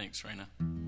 Thanks, Raina.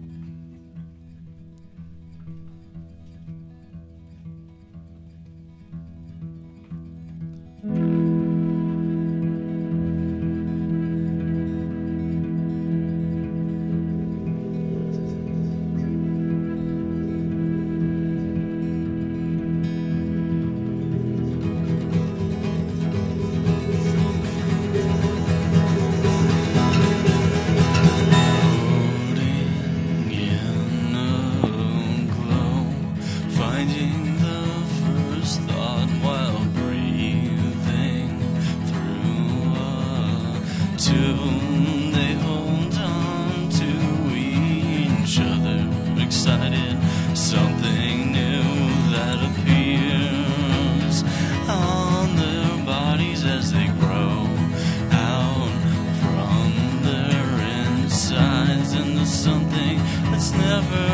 Never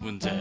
when dead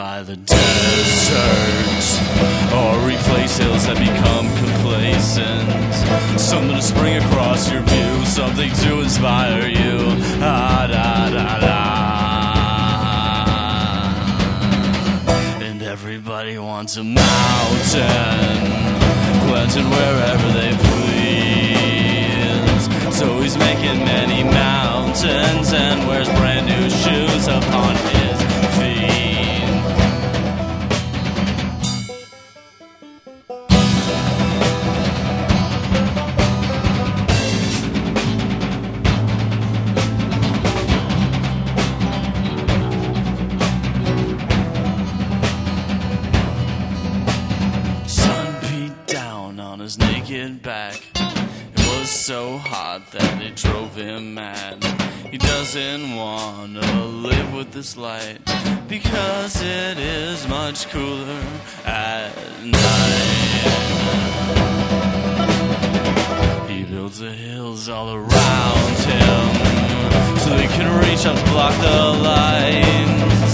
beautify the desert or replace hills that become complacent. Something to spring across your view, something to inspire you. Ah, da, da, da. And everybody wants a mountain, planted wherever they please. So he's making many mountains and wears brand new shoes upon his doesn't want to live with this light because it is much cooler at night. He builds the hills all around him so he can reach up to block the lines.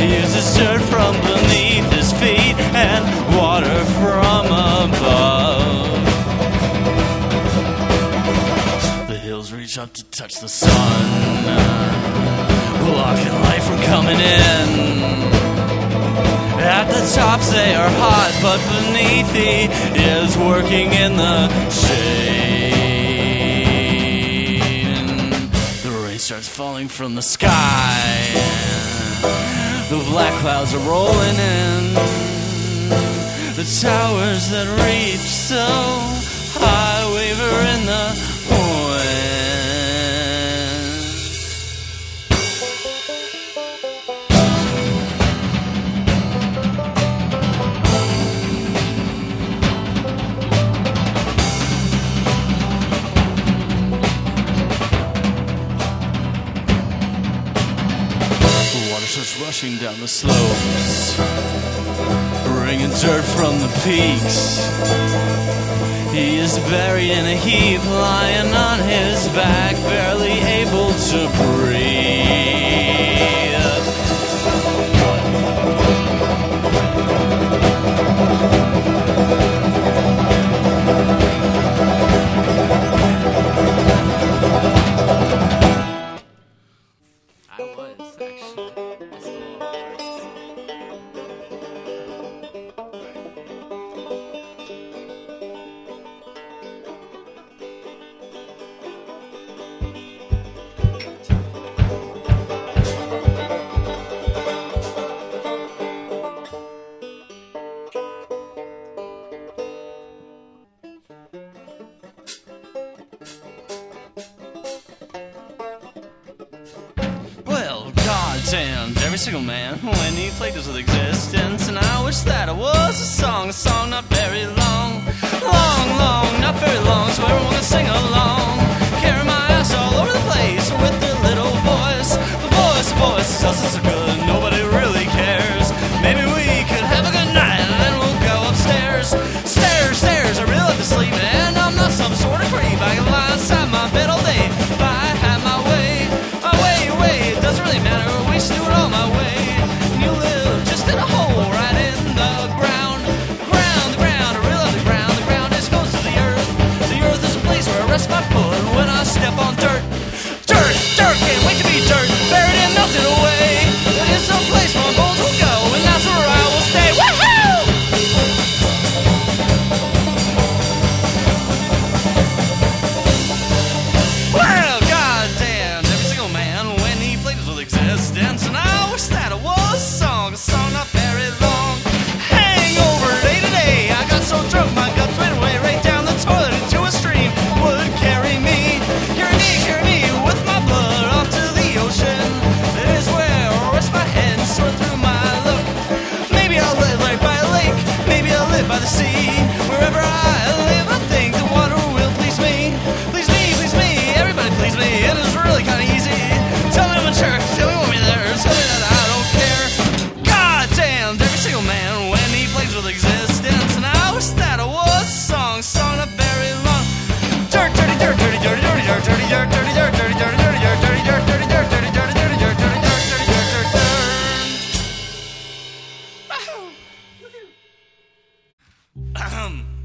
He uses dirt from beneath his feet and water from above. Up to touch the sun, blocking light from coming in. At the tops they are hot, but beneath he is working in the shade. The rain starts falling from the sky. The black clouds are rolling in. The towers that reach so high waver in the rushing down the slopes, bringing dirt from the peaks. He is buried in a heap, lying on his back, barely able to breathe. I goddamn, every single man when he played this with existence, and I wish that it was a song, a song not very long, long, long, not very long, so everyone can sing along. Carry my ass all over the place with their little voice. The voice, the voice tells us so good, Ahem.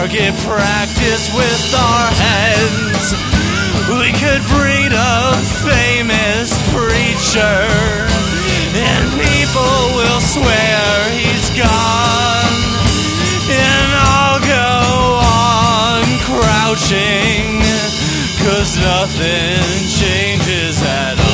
target practice with our hands. We could breed a famous preacher, and people will swear he's gone. And I'll go on crouching, cause nothing changes at all.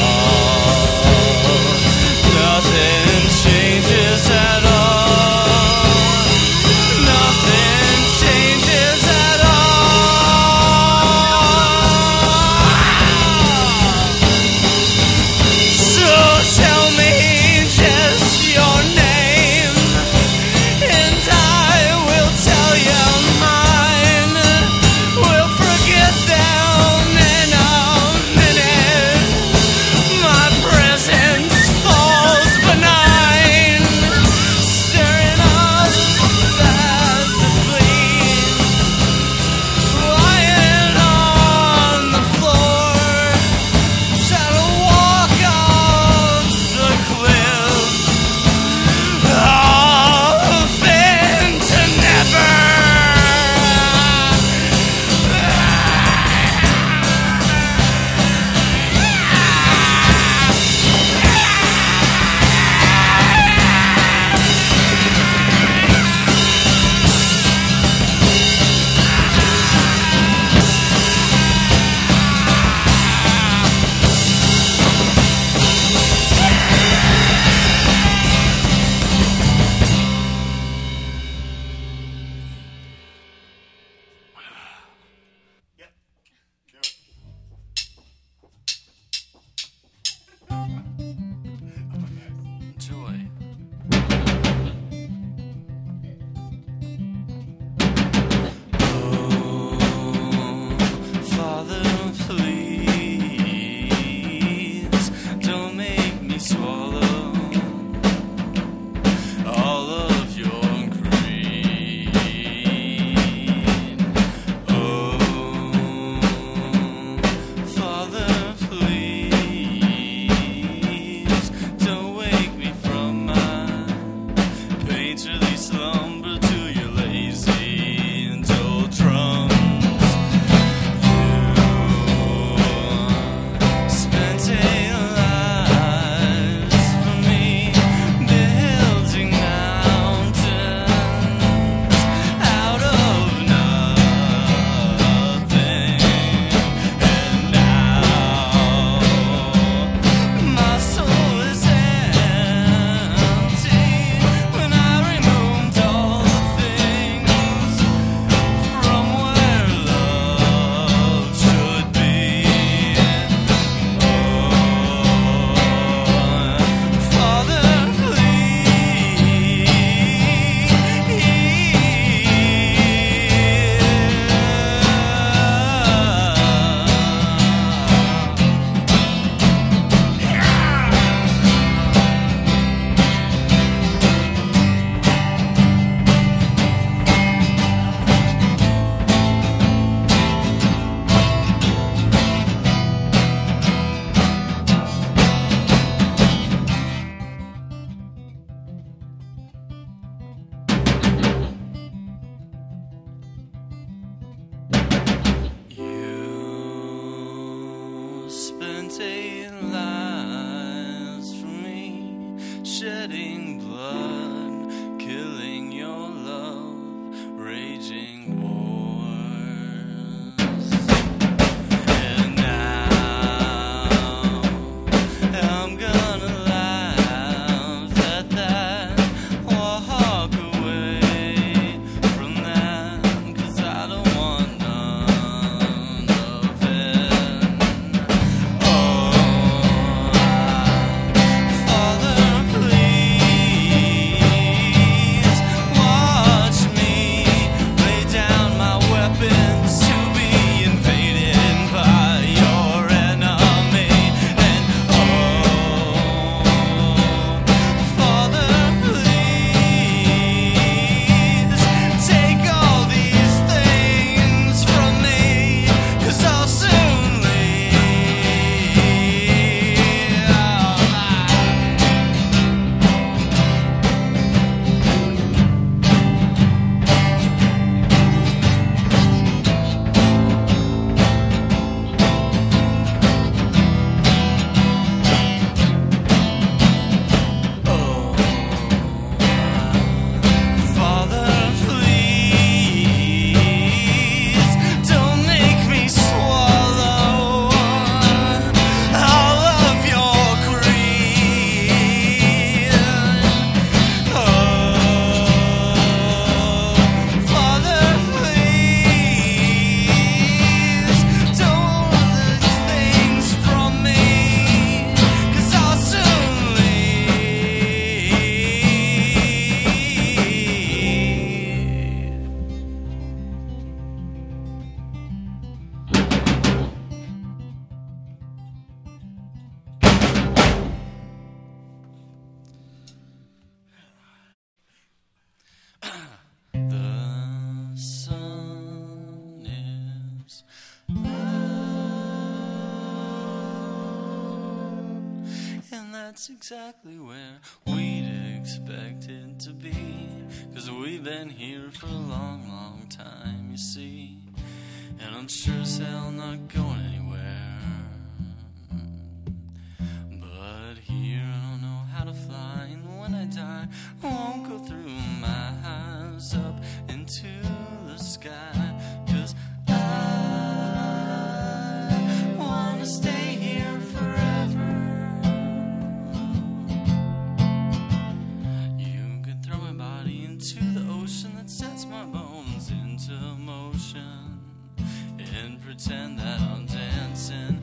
that's exactly where we'd expected to be. Cause we've been here for a long, long time, you see. And I'm sure as hell not going anywhere. pretend that I'm dancing.